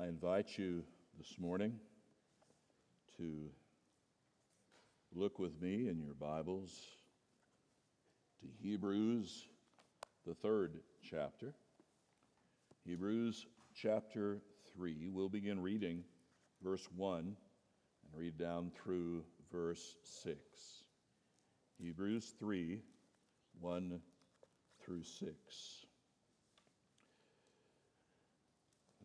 I invite you this morning to look with me in your Bibles to Hebrews, the third chapter. Hebrews chapter 3. We'll begin reading verse 1 and read down through verse 6. Hebrews 3 1 through 6.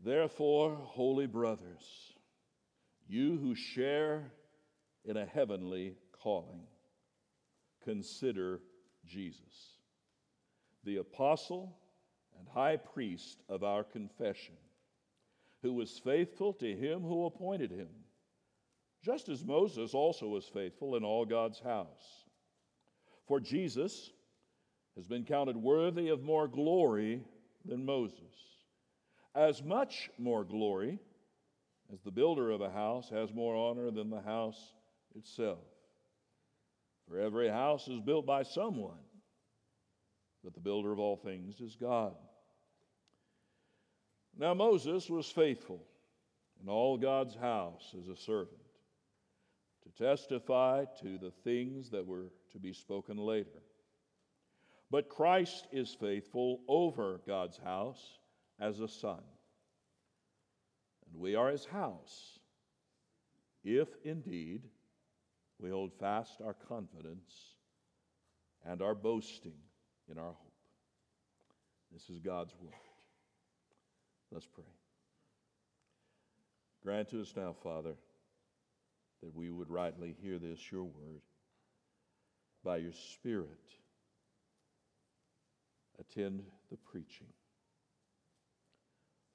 Therefore, holy brothers, you who share in a heavenly calling, consider Jesus, the apostle and high priest of our confession, who was faithful to him who appointed him, just as Moses also was faithful in all God's house. For Jesus has been counted worthy of more glory than Moses as much more glory as the builder of a house has more honor than the house itself. For every house is built by someone, but the builder of all things is God. Now, Moses was faithful in all God's house as a servant to testify to the things that were to be spoken later. But Christ is faithful over God's house as a son. And we are his house, if indeed we hold fast our confidence and our boasting in our hope. This is God's word. Let's pray. Grant to us now, Father, that we would rightly hear this, your word, by your Spirit. Attend the preaching.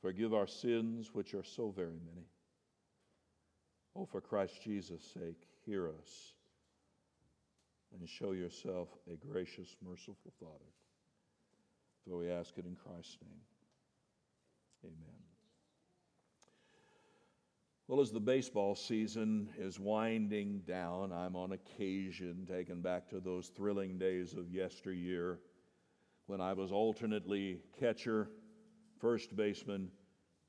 Forgive our sins, which are so very many. Oh, for Christ Jesus' sake, hear us and show yourself a gracious, merciful Father. For we ask it in Christ's name. Amen. Well, as the baseball season is winding down, I'm on occasion taken back to those thrilling days of yesteryear when I was alternately catcher first baseman,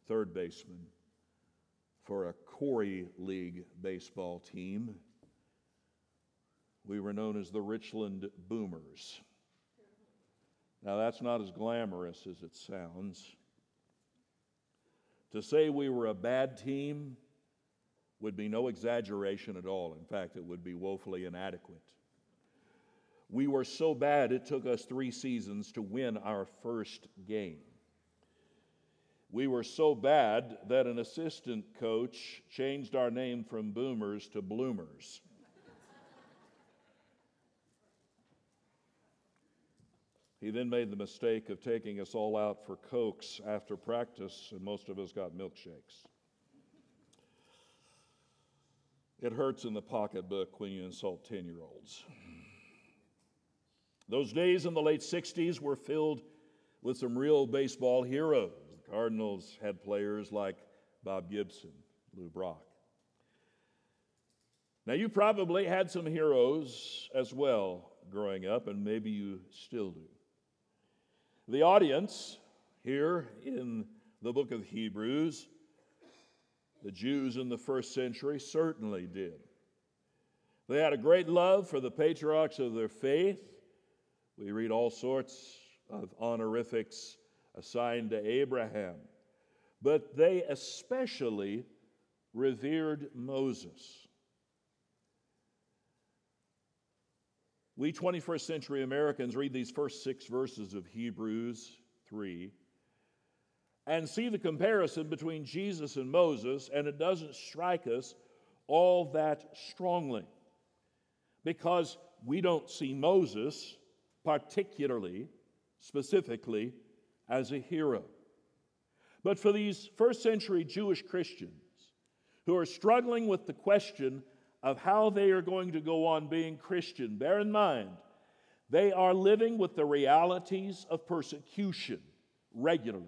third baseman for a Khoury League baseball team. We were known as the Richland Boomers. Now, that's not as glamorous as it sounds. To say we were a bad team would be no exaggeration at all. In fact, it would be woefully inadequate. We were so bad, it took us three seasons to win our first game. We were so bad that an assistant coach changed our name from Boomers to Bloomers. He then made the mistake of taking us all out for Cokes after practice, and most of us got milkshakes. It hurts in the pocketbook when you insult 10 year olds. Those days in the late 60s were filled with some real baseball heroes. Cardinals had players like Bob Gibson, Lou Brock. Now, you probably had some heroes as well growing up, and maybe you still do. The audience here in the book of Hebrews, the Jews in the first century certainly did. They had a great love for the patriarchs of their faith. We read all sorts of honorifics assigned to Abraham, but they especially revered Moses. We 21st century Americans read these first six verses of Hebrews 3 and see the comparison between Jesus and Moses, and it doesn't strike us all that strongly because we don't see Moses particularly, specifically, as a hero. But for these first century Jewish Christians who are struggling with the question of how they are going to go on being Christian, bear in mind, they are living with the realities of persecution regularly.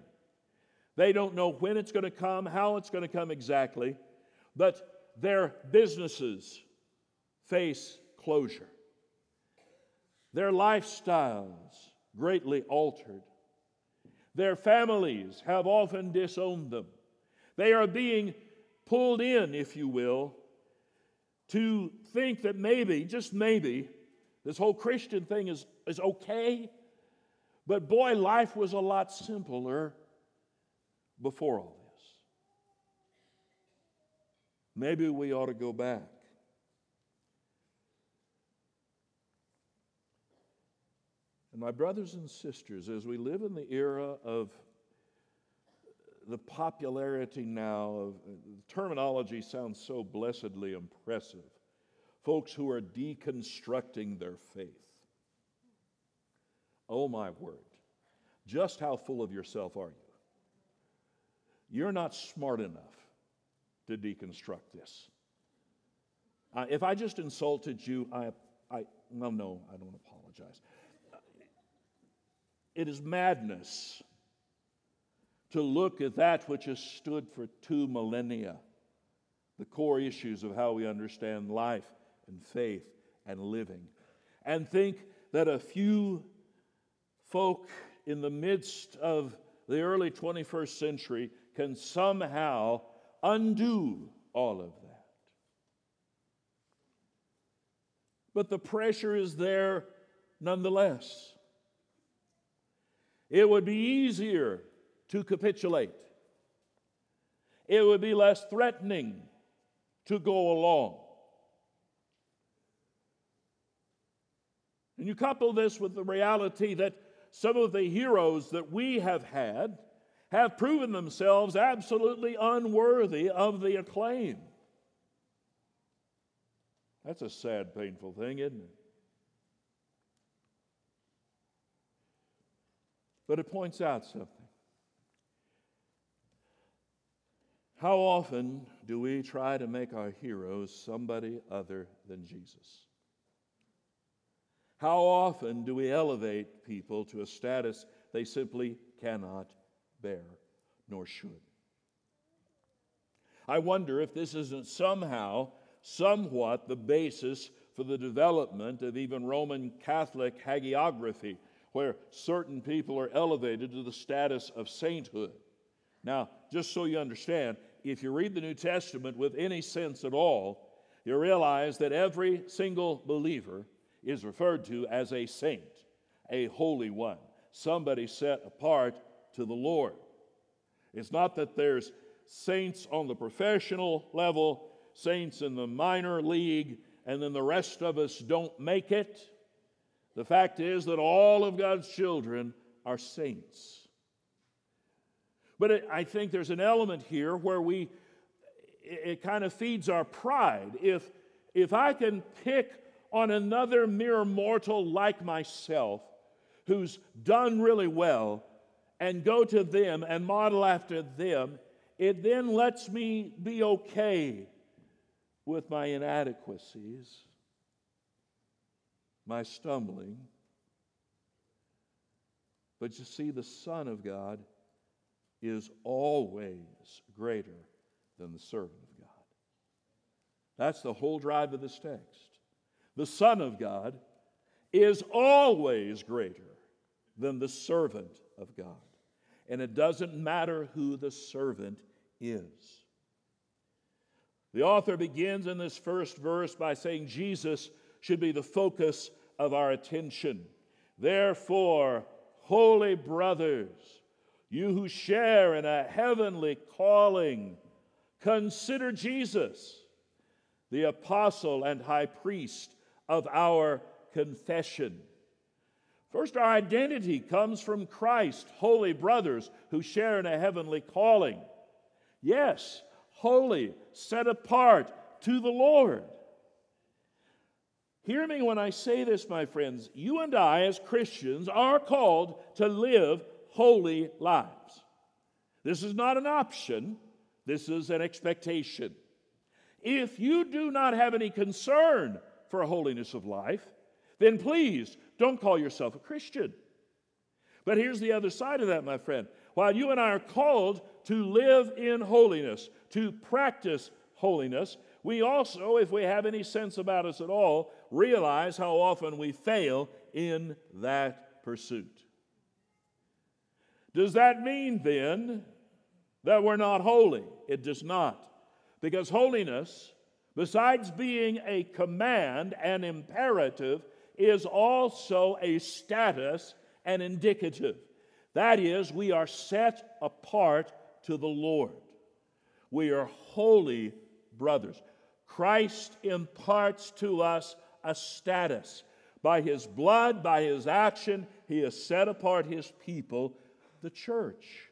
They don't know when it's going to come, how it's going to come exactly, but their businesses face closure. Their lifestyles greatly altered. Their families have often disowned them. They are being pulled in, if you will, to think that maybe, just maybe, this whole Christian thing is, is okay. But boy, life was a lot simpler before all this. Maybe we ought to go back. And my brothers and sisters, as we live in the era of the popularity now of the terminology sounds so blessedly impressive. Folks who are deconstructing their faith. Oh my word. Just how full of yourself are you? You're not smart enough to deconstruct this. Uh, if I just insulted you, I, I, well, no, I don't apologize. It is madness to look at that which has stood for two millennia, the core issues of how we understand life and faith and living, and think that a few folk in the midst of the early 21st century can somehow undo all of that. But the pressure is there nonetheless. It would be easier to capitulate. It would be less threatening to go along. And you couple this with the reality that some of the heroes that we have had have proven themselves absolutely unworthy of the acclaim. That's a sad, painful thing, isn't it? But it points out something. How often do we try to make our heroes somebody other than Jesus? How often do we elevate people to a status they simply cannot bear, nor should? I wonder if this isn't somehow, somewhat, the basis for the development of even Roman Catholic hagiography, where certain people are elevated to the status of sainthood. Now, just so you understand, if you read the New Testament with any sense at all, you realize that every single believer is referred to as a saint, a holy one, somebody set apart to the Lord. It's not that there's saints on the professional level, saints in the minor league, and then the rest of us don't make it. The fact is that all of God's children are saints. But it, I think there's an element here where we, it, it kind of feeds our pride. If, if I can pick on another mere mortal like myself who's done really well and go to them and model after them, it then lets me be okay with my inadequacies, my stumbling. But you see, the Son of God is always greater than the servant of God. That's the whole drive of this text. The Son of God is always greater than the servant of God. And it doesn't matter who the servant is. The author begins in this first verse by saying Jesus should be the focus of our attention. Therefore, holy brothers, you who share in a heavenly calling, consider Jesus, the apostle and high priest of our confession. First, our identity comes from Christ, holy brothers who share in a heavenly calling. Yes, holy, set apart to the Lord. Hear me when I say this, my friends. You and I, as Christians, are called to live holy lives. This is not an option, this is an expectation. If you do not have any concern for holiness of life, then please don't call yourself a Christian. But here's the other side of that, my friend. While you and I are called to live in holiness, to practice holiness, we also, if we have any sense about us at all, realize how often we fail in that pursuit. Does that mean then that we're not holy. It does not. Because holiness, besides being a command and imperative, is also a status and indicative. That is, we are set apart to the Lord. We are holy brothers. Christ imparts to us a status. By his blood, by his action, he has set apart his people, the church.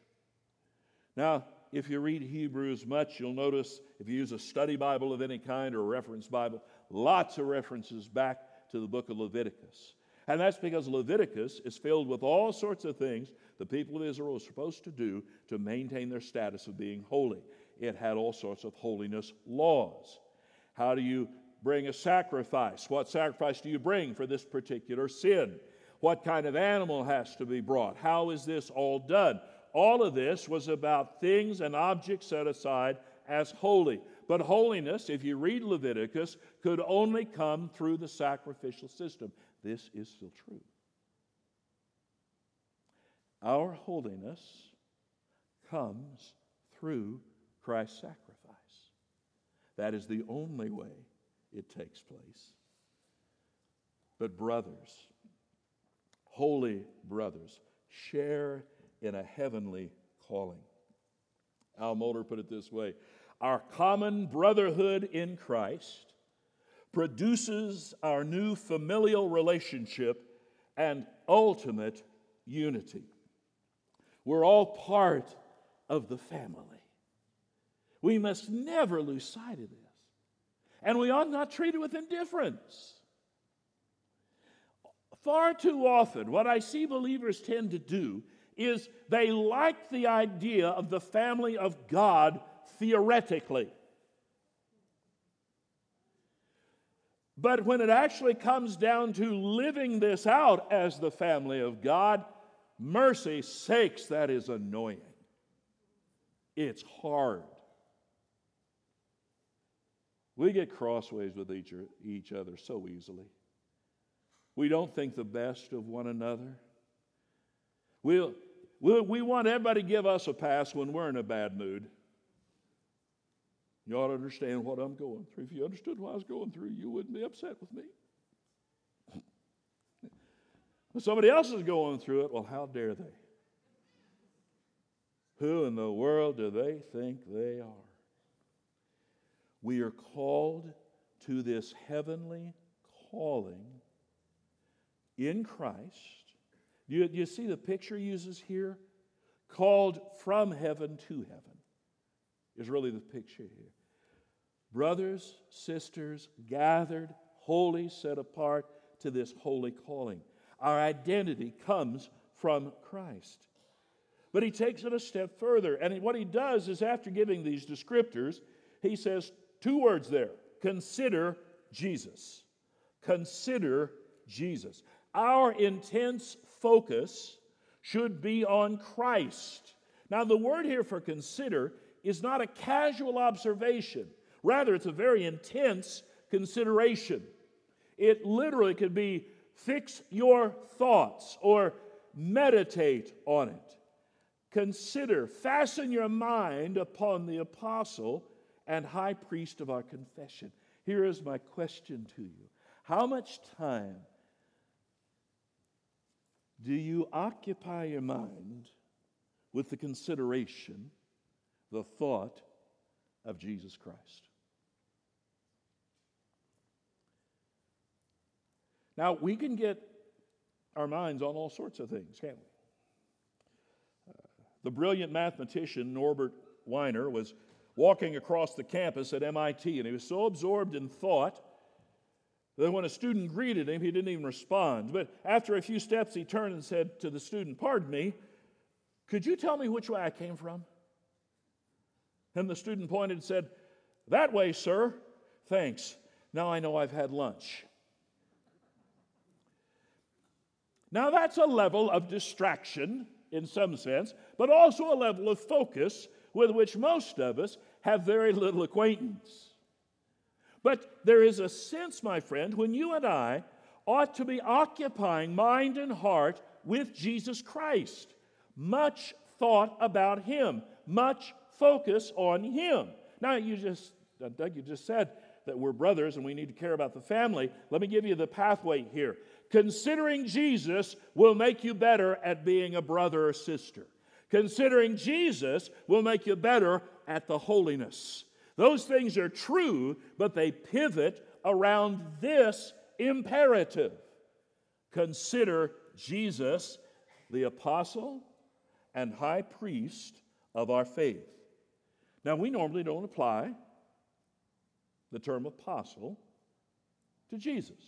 Now, if you read Hebrews much, you'll notice if you use a study Bible of any kind or a reference Bible, lots of references back to the book of Leviticus. And that's because Leviticus is filled with all sorts of things the people of Israel are supposed to do to maintain their status of being holy. It had all sorts of holiness laws. How do you bring a sacrifice? What sacrifice do you bring for this particular sin? What kind of animal has to be brought? How is this all done? All of this was about things and objects set aside as holy. But holiness, if you read Leviticus, could only come through the sacrificial system. This is still true. Our holiness comes through Christ's sacrifice. That is the only way it takes place. But, brothers, holy brothers, share in a heavenly calling. Al Mohler put it this way Our common brotherhood in Christ produces our new familial relationship and ultimate unity. We're all part of the family. We must never lose sight of this. And we ought not treat it with indifference. Far too often, what I see believers tend to do is they like the idea of the family of God theoretically. But when it actually comes down to living this out as the family of God, mercy sakes, that is annoying. It's hard. We get crossways with each, each other so easily. We don't think the best of one another. We'll, we we want everybody to give us a pass when we're in a bad mood. You ought to understand what I'm going through. If you understood what I was going through, you wouldn't be upset with me. If somebody else is going through it, well, how dare they? Who in the world do they think they are? We are called to this heavenly calling in Christ. Do you, you see the picture uses here? Called from heaven to heaven is really the picture here. Brothers, sisters, gathered, holy, set apart to this holy calling. Our identity comes from Christ. But he takes it a step further. And what he does is, after giving these descriptors, he says two words there consider Jesus. Consider Jesus. Our intense focus should be on Christ. Now, the word here for consider is not a casual observation, rather, it's a very intense consideration. It literally could be fix your thoughts or meditate on it. Consider, fasten your mind upon the apostle and high priest of our confession. Here is my question to you How much time do you occupy your mind with the consideration, the thought of Jesus Christ? Now, we can get our minds on all sorts of things, can't we? Uh, the brilliant mathematician Norbert Wiener was walking across the campus at MIT, and he was so absorbed in thought that when a student greeted him, he didn't even respond. But after a few steps, he turned and said to the student, Pardon me, could you tell me which way I came from? And the student pointed and said, That way, sir. Thanks. Now I know I've had lunch. Now, that's a level of distraction in some sense, but also a level of focus with which most of us have very little acquaintance. But there is a sense, my friend, when you and I ought to be occupying mind and heart with Jesus Christ. Much thought about Him, much focus on Him. Now, you just, Doug, you just said that we're brothers and we need to care about the family. Let me give you the pathway here. Considering Jesus will make you better at being a brother or sister. Considering Jesus will make you better at the holiness. Those things are true, but they pivot around this imperative. Consider Jesus, the apostle and high priest of our faith. Now, we normally don't apply the term apostle to Jesus.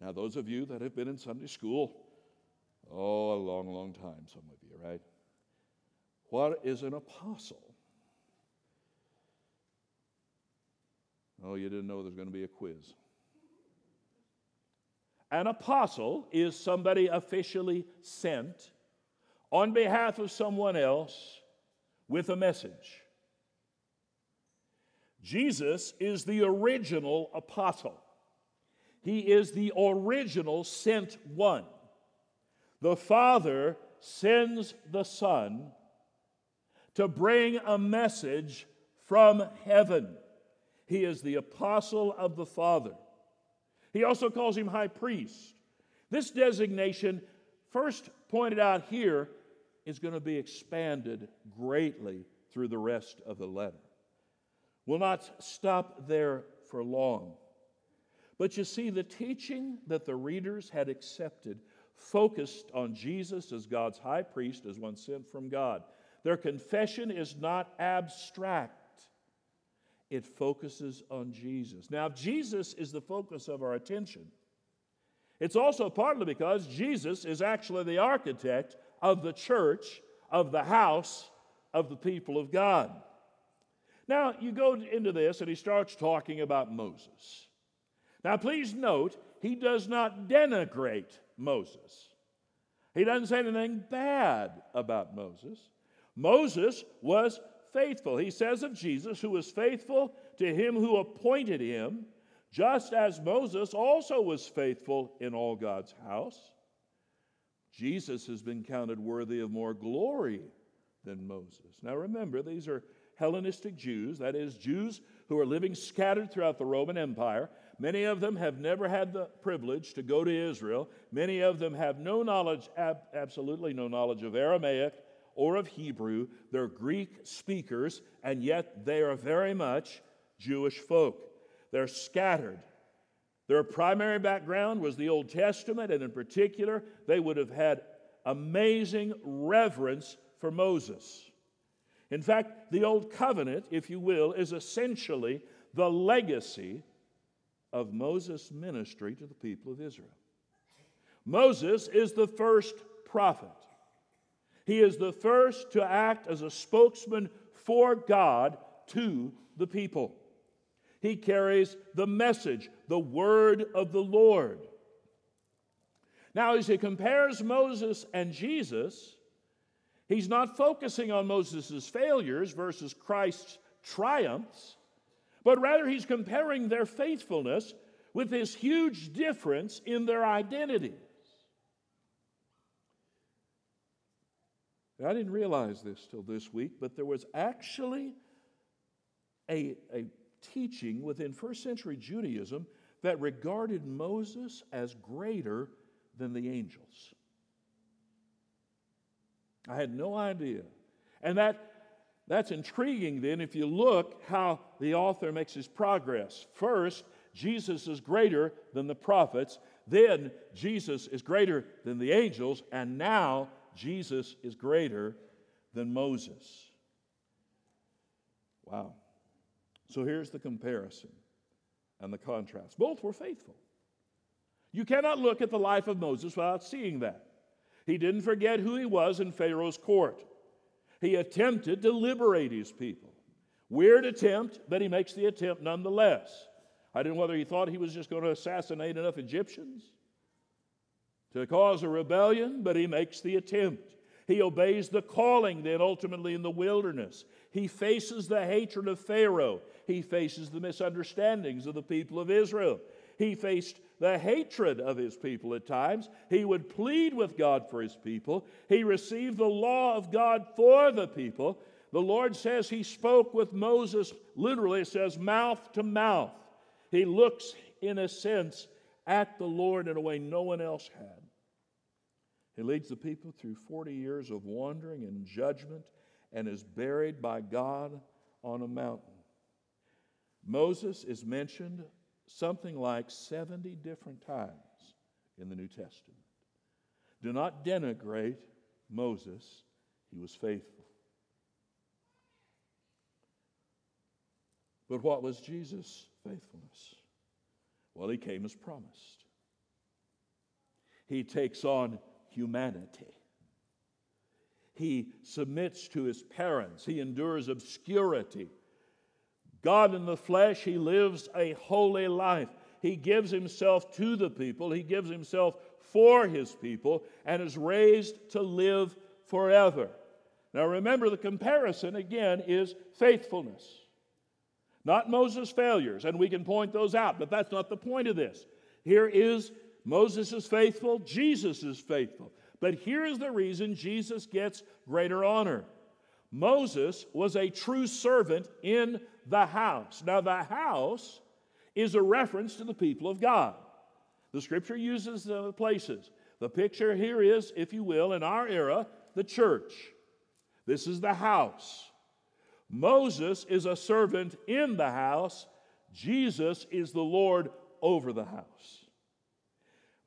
Now, those of you that have been in Sunday school, oh, a long, long time, some of you, right? What is an apostle? Oh, you didn't know there's going to be a quiz. An apostle is somebody officially sent on behalf of someone else with a message. Jesus is the original apostle. He is the original sent one. The Father sends the Son to bring a message from heaven. He is the apostle of the Father. He also calls him high priest. This designation, first pointed out here, is going to be expanded greatly through the rest of the letter. We'll not stop there for long. But you see, the teaching that the readers had accepted focused on Jesus as God's high priest, as one sent from God. Their confession is not abstract it focuses on Jesus. Now, Jesus is the focus of our attention. It's also partly because Jesus is actually the architect of the church, of the house of the people of God. Now, you go into this and he starts talking about Moses. Now, please note, he does not denigrate Moses. He doesn't say anything bad about Moses. Moses was faithful. He says of Jesus, who was faithful to him who appointed him, just as Moses also was faithful in all God's house. Jesus has been counted worthy of more glory than Moses. Now remember, these are Hellenistic Jews, that is, Jews who are living scattered throughout the Roman Empire. Many of them have never had the privilege to go to Israel. Many of them have no knowledge, ab- absolutely no knowledge of Aramaic or of Hebrew. They're Greek speakers, and yet they are very much Jewish folk. They're scattered. Their primary background was the Old Testament, and in particular, they would have had amazing reverence for Moses. In fact, the Old Covenant, if you will, is essentially the legacy of Moses' ministry to the people of Israel. Moses is the first prophet. He is the first to act as a spokesman for God to the people. He carries the message, the word of the Lord. Now, as he compares Moses and Jesus, he's not focusing on Moses' failures versus Christ's triumphs, but rather he's comparing their faithfulness with this huge difference in their identities. I didn't realize this till this week, but there was actually a, a teaching within first century Judaism that regarded Moses as greater than the angels. I had no idea. And that, that's intriguing then if you look how the author makes his progress. First, Jesus is greater than the prophets. Then, Jesus is greater than the angels. And now, Jesus is greater than Moses. Wow. So here's the comparison and the contrast. Both were faithful. You cannot look at the life of Moses without seeing that. He didn't forget who he was in Pharaoh's court. He attempted to liberate his people. Weird attempt, but he makes the attempt nonetheless. I don't know whether he thought he was just going to assassinate enough Egyptians to cause a rebellion, but he makes the attempt. He obeys the calling, then ultimately in the wilderness. He faces the hatred of Pharaoh. He faces the misunderstandings of the people of Israel. He faced the hatred of his people at times. He would plead with God for his people. He received the law of God for the people. The Lord says he spoke with Moses, literally, it says mouth to mouth. He looks, in a sense, at the Lord in a way no one else had. He leads the people through 40 years of wandering and judgment and is buried by God on a mountain. Moses is mentioned something like 70 different times in the New Testament. Do not denigrate Moses, he was faithful. But what was Jesus' faithfulness? Well, he came as promised. He takes on humanity. He submits to his parents. He endures obscurity. God in the flesh, he lives a holy life. He gives himself to the people, he gives himself for his people, and is raised to live forever. Now remember, the comparison again is faithfulness, not Moses' failures, and we can point those out, but that's not the point of this. Here is Moses is faithful, Jesus is faithful. But here is the reason Jesus gets greater honor. Moses was a true servant in the house. Now, the house is a reference to the people of God. The scripture uses the places. The picture here is, if you will, in our era, the church. This is the house. Moses is a servant in the house, Jesus is the Lord over the house.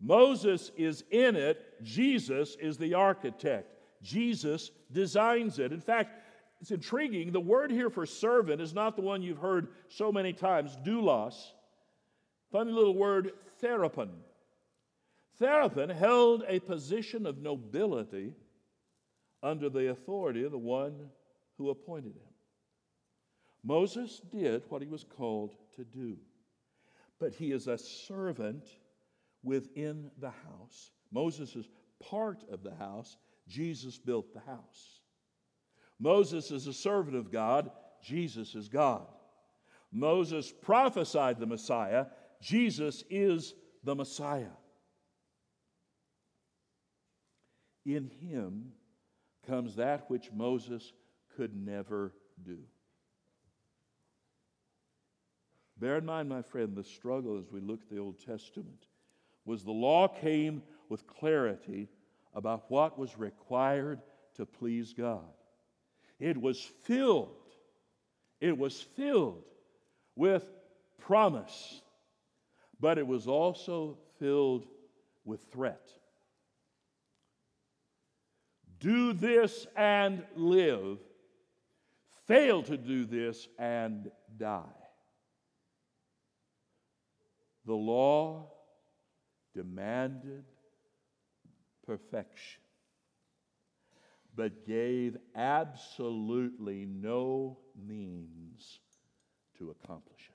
Moses is in it, Jesus is the architect. Jesus designs it. In fact, it's intriguing. The word here for servant is not the one you've heard so many times, doulos. Funny little word, therapon. Therapon held a position of nobility under the authority of the one who appointed him. Moses did what he was called to do, but he is a servant within the house. Moses is part of the house, Jesus built the house. Moses is a servant of God, Jesus is God. Moses prophesied the Messiah, Jesus is the Messiah. In him comes that which Moses could never do. Bear in mind, my friend, the struggle as we look at the Old Testament was the law came with clarity about what was required to please God. It was filled, it was filled with promise, but it was also filled with threat. Do this and live, fail to do this and die. The law demanded perfection, but gave absolutely no means to accomplish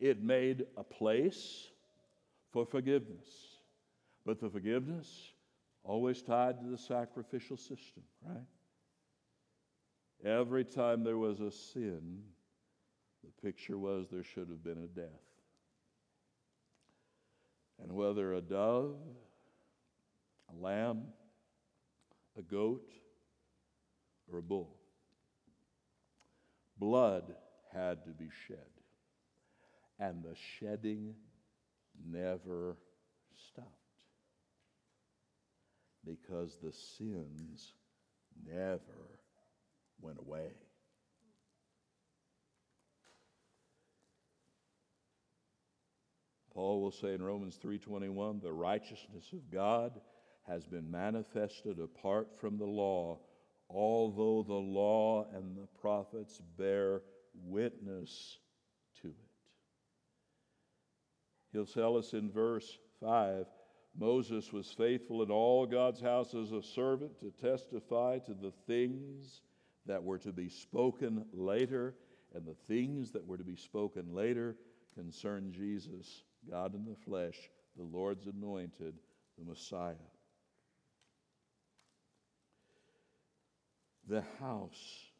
it. It made a place for forgiveness, but the forgiveness always tied to the sacrificial system, right? Every time there was a sin, the picture was there should have been a death. And whether a dove, a lamb, a goat, or a bull, blood had to be shed. And the shedding never stopped because the sins never went away. Paul will say in Romans 3:21, "The righteousness of God has been manifested apart from the law, although the law and the prophets bear witness to it." He'll tell us in verse 5 Moses was faithful in all God's house as a servant to testify to the things that were to be spoken later, and the things that were to be spoken later concern Jesus God in the flesh, the Lord's anointed, the Messiah. The house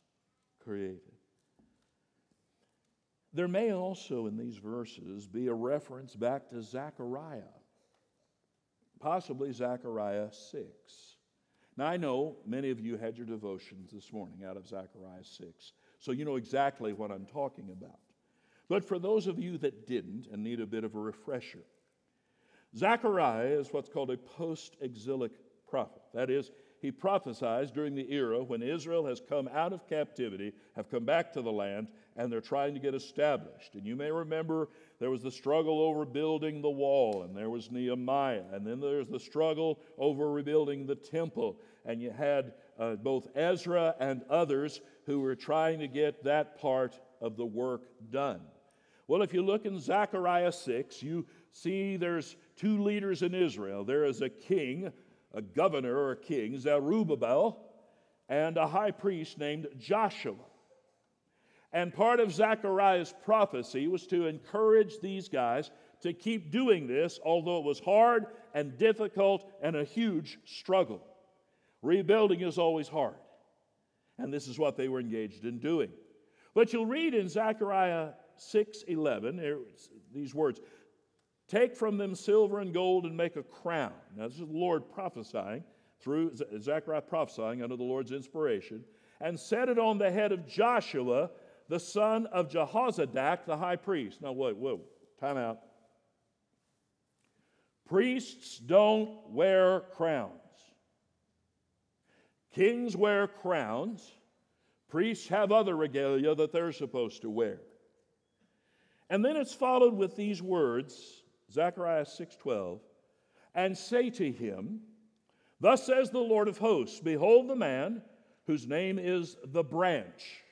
created. There may also in these verses be a reference back to Zechariah, possibly Zechariah 6. Now, I know many of you had your devotions this morning out of Zechariah 6, so you know exactly what I'm talking about. But for those of you that didn't and need a bit of a refresher, Zechariah is what's called a post exilic prophet. That is, he prophesies during the era when Israel has come out of captivity, have come back to the land, and they're trying to get established. And you may remember there was the struggle over building the wall, and there was Nehemiah, and then there's the struggle over rebuilding the temple. And you had uh, both Ezra and others who were trying to get that part of the work done. Well, if you look in Zechariah 6, you see there's two leaders in Israel. There is a king, a governor or a king, Zerubbabel, and a high priest named Joshua. And part of Zechariah's prophecy was to encourage these guys to keep doing this, although it was hard and difficult and a huge struggle. Rebuilding is always hard. And this is what they were engaged in doing. But you'll read in Zechariah 6:11 er, these words, "Take from them silver and gold and make a crown." Now this is the Lord prophesying through Zechariah prophesying under the Lord's inspiration, and set it on the head of Joshua the son of Jehozadak, the high priest. Now, wait, whoa, time out. Priests don't wear crowns. Kings wear crowns. Priests have other regalia that they're supposed to wear. And then it's followed with these words, Zechariah 6:12, and say to him, Thus says the Lord of hosts, behold the man whose name is the branch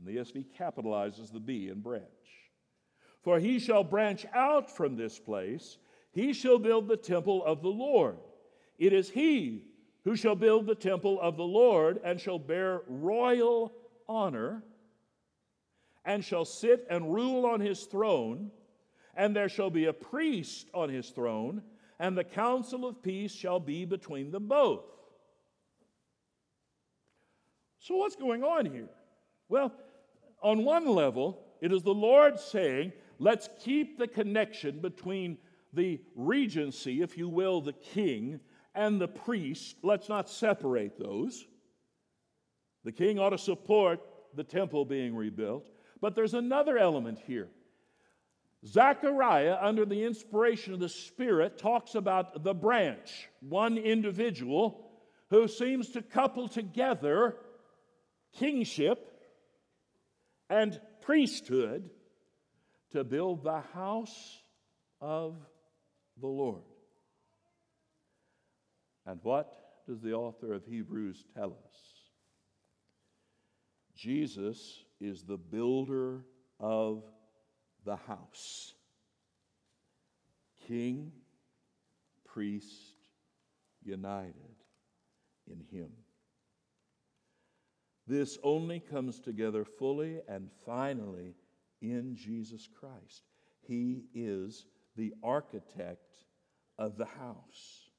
and the ESV capitalizes the B in branch. For he shall branch out from this place, he shall build the temple of the Lord. It is he who shall build the temple of the Lord and shall bear royal honor and shall sit and rule on his throne, and there shall be a priest on his throne, and the council of peace shall be between them both. So, what's going on here? Well, on one level, it is the Lord saying, let's keep the connection between the regency, if you will, the king, and the priest. Let's not separate those. The king ought to support the temple being rebuilt. But there's another element here. Zechariah, under the inspiration of the Spirit, talks about the branch, one individual who seems to couple together kingship and priesthood to build the house of the Lord. And what does the author of Hebrews tell us? Jesus is the builder of the house. King, priest, united in him. This only comes together fully and finally in Jesus Christ. He is the architect of the house.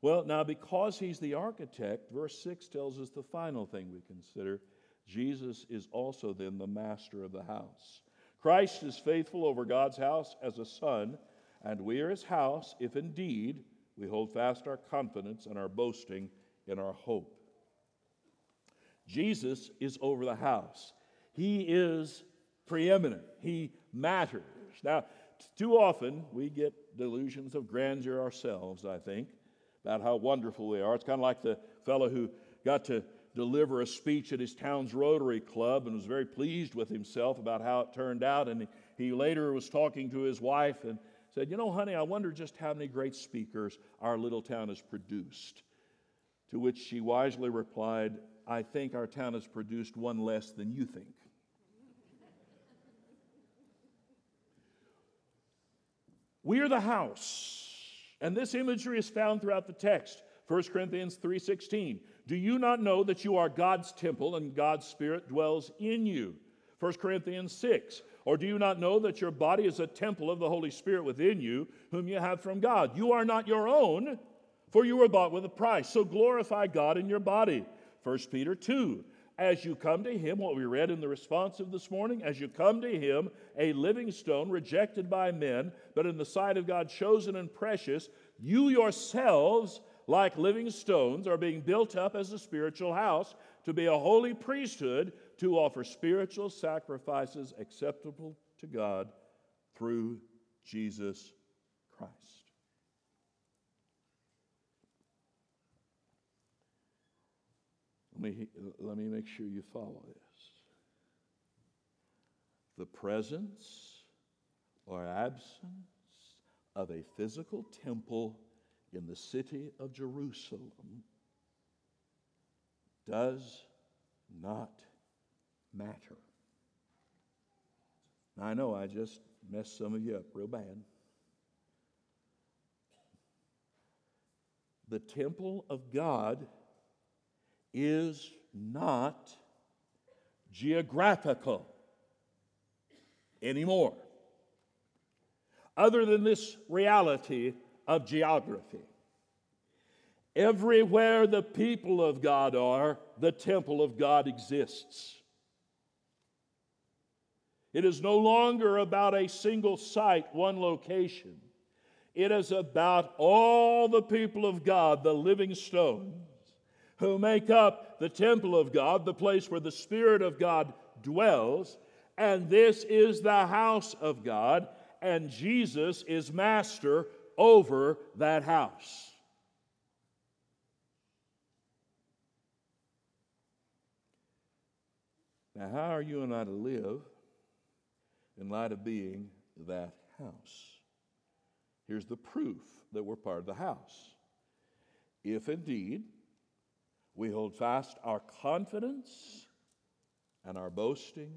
Well, now, because he's the architect, verse 6 tells us the final thing we consider. Jesus is also then the master of the house. Christ is faithful over God's house as a son, and we are his house if indeed we hold fast our confidence and our boasting in our hope. Jesus is over the house. He is preeminent. He matters. Now, too often we get delusions of grandeur ourselves, I think, about how wonderful we are. It's kind of like the fellow who got to deliver a speech at his town's Rotary Club and was very pleased with himself about how it turned out. And he later was talking to his wife and said, You know, honey, I wonder just how many great speakers our little town has produced. To which she wisely replied, I think our town has produced one less than you think. We are the house. And this imagery is found throughout the text. 1 Corinthians 3:16. Do you not know that you are God's temple and God's spirit dwells in you? 1 Corinthians 6. Or do you not know that your body is a temple of the Holy Spirit within you, whom you have from God? You are not your own, for you were bought with a price. So glorify God in your body. 1 Peter 2. As you come to him, what we read in the response of this morning, as you come to him, a living stone rejected by men, but in the sight of God chosen and precious, you yourselves like living stones, are being built up as a spiritual house to be a holy priesthood to offer spiritual sacrifices acceptable to God through Jesus Christ. Let me, let me make sure you follow this. The presence or absence of a physical temple in the city of Jerusalem does not matter. Now, I know I just messed some of you up real bad. The temple of God is not geographical anymore, other than this reality of geography. Everywhere the people of God are, the temple of God exists. It is no longer about a single site, one location. It is about all the people of God, the living stones, who make up the temple of God, the place where the Spirit of God dwells. And this is the house of God, and Jesus is master over that house. Now, how are you and I to live in light of being that house? Here's the proof that we're part of the house. If indeed we hold fast our confidence and our boasting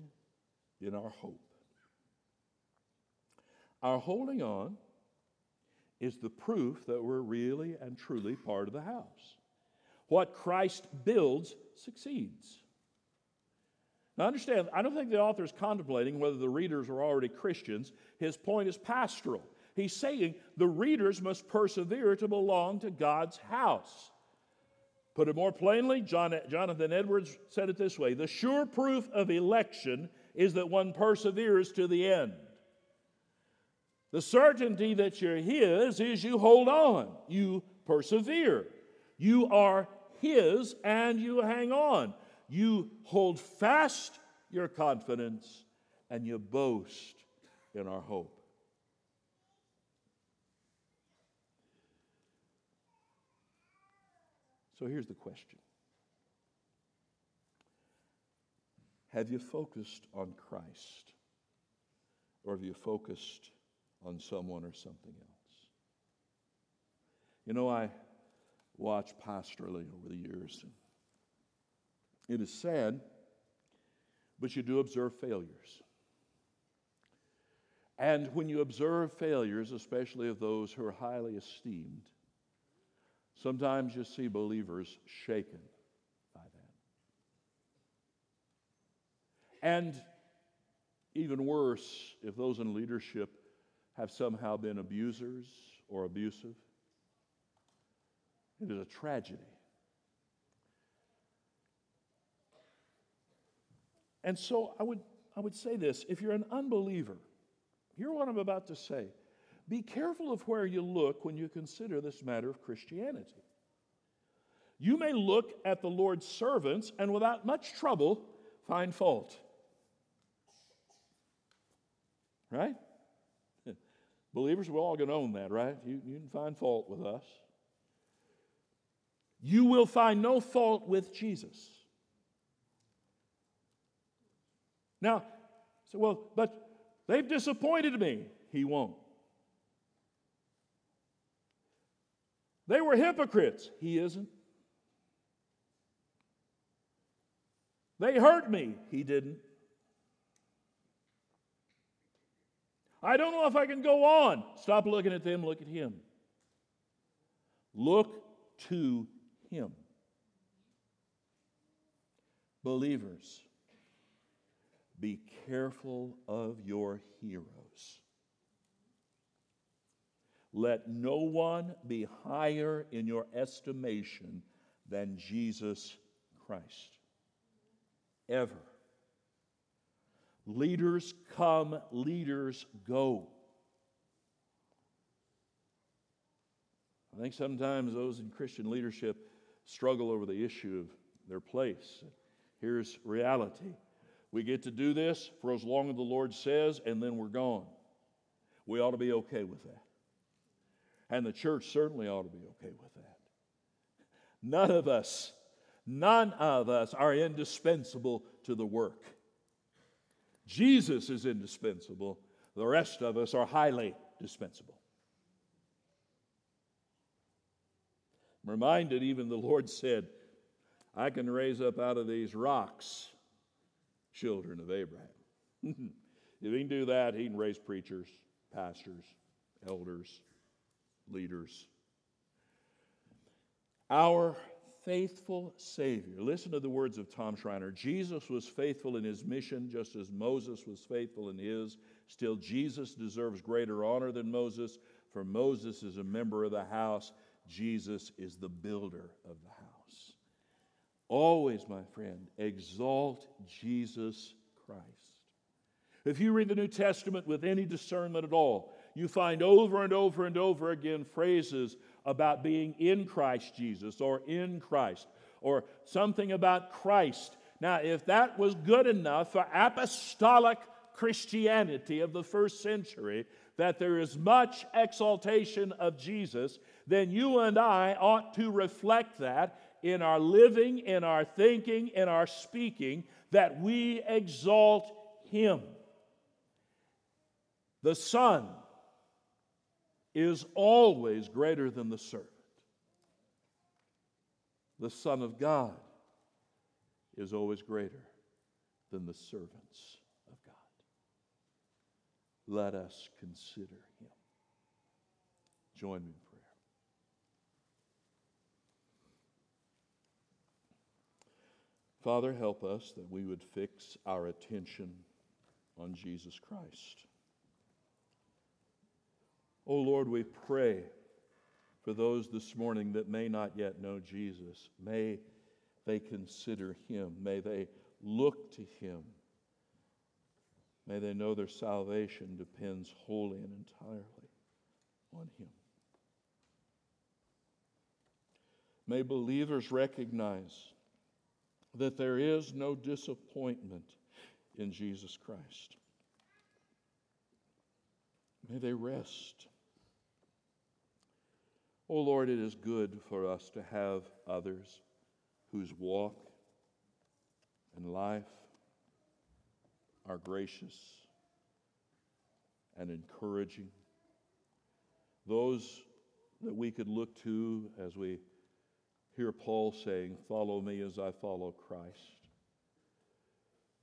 in our hope. Our holding on is the proof that we're really and truly part of the house. What Christ builds succeeds. Now, understand, I don't think the author is contemplating whether the readers are already Christians. His point is pastoral. He's saying the readers must persevere to belong to God's house. Put it more plainly, John, Jonathan Edwards said it this way The sure proof of election is that one perseveres to the end. The certainty that you're His is you hold on, you persevere. You are His and you hang on. You hold fast your confidence and you boast in our hope. So here's the question Have you focused on Christ? Or have you focused on someone or something else? You know, I watched pastorally over the years. It is sad, but you do observe failures. And when you observe failures, especially of those who are highly esteemed, sometimes you see believers shaken by that. And even worse, if those in leadership have somehow been abusers or abusive, it is a tragedy. And so I would, I would say this if you're an unbeliever, hear what I'm about to say. Be careful of where you look when you consider this matter of Christianity. You may look at the Lord's servants and without much trouble find fault. Right? Believers, we're all going to own that, right? You, you can find fault with us. You will find no fault with Jesus. Now, so well, but they've disappointed me. He won't. They were hypocrites. He isn't. They hurt me. He didn't. I don't know if I can go on. Stop looking at them, look at him. Look to him. Believers, be careful of your heroes. Let no one be higher in your estimation than Jesus Christ. Ever. Leaders come, leaders go. I think sometimes those in Christian leadership struggle over the issue of their place. Here's reality we get to do this for as long as the Lord says, and then we're gone. We ought to be okay with that. And the church certainly ought to be okay with that. None of us, none of us are indispensable to the work. Jesus is indispensable. The rest of us are highly dispensable. I'm reminded, even the Lord said, I can raise up out of these rocks children of Abraham. if he can do that, he can raise preachers, pastors, elders, leaders. Our faithful Savior. Listen to the words of Tom Schreiner. Jesus was faithful in his mission just as Moses was faithful in his. Still, Jesus deserves greater honor than Moses, for Moses is a member of the house. Jesus is the builder of the house. Always, my friend, exalt Jesus Christ. If you read the New Testament with any discernment at all, you find over and over and over again phrases about being in Christ Jesus or in Christ or something about Christ. Now, if that was good enough for apostolic Christianity of the first century, that there is much exaltation of Jesus, then you and I ought to reflect that in our living, in our thinking, in our speaking, that we exalt Him. The Son is always greater than the servant. The Son of God is always greater than the servants of God. Let us consider him. Join me in prayer. Father, help us that we would fix our attention on Jesus Christ. Oh Lord, we pray for those this morning that may not yet know Jesus. May they consider him. May they look to him. May they know their salvation depends wholly and entirely on him. May believers recognize that there is no disappointment in Jesus Christ. May they rest Oh Lord, it is good for us to have others whose walk and life are gracious and encouraging. Those that we could look to as we hear Paul saying, Follow me as I follow Christ.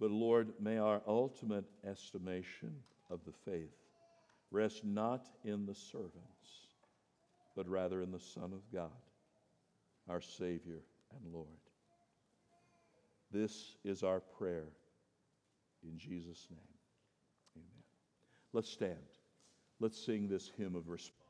But Lord, may our ultimate estimation of the faith rest not in the servants but rather in the Son of God, our Savior and Lord. This is our prayer in Jesus' name. Amen. Let's stand. Let's sing this hymn of response.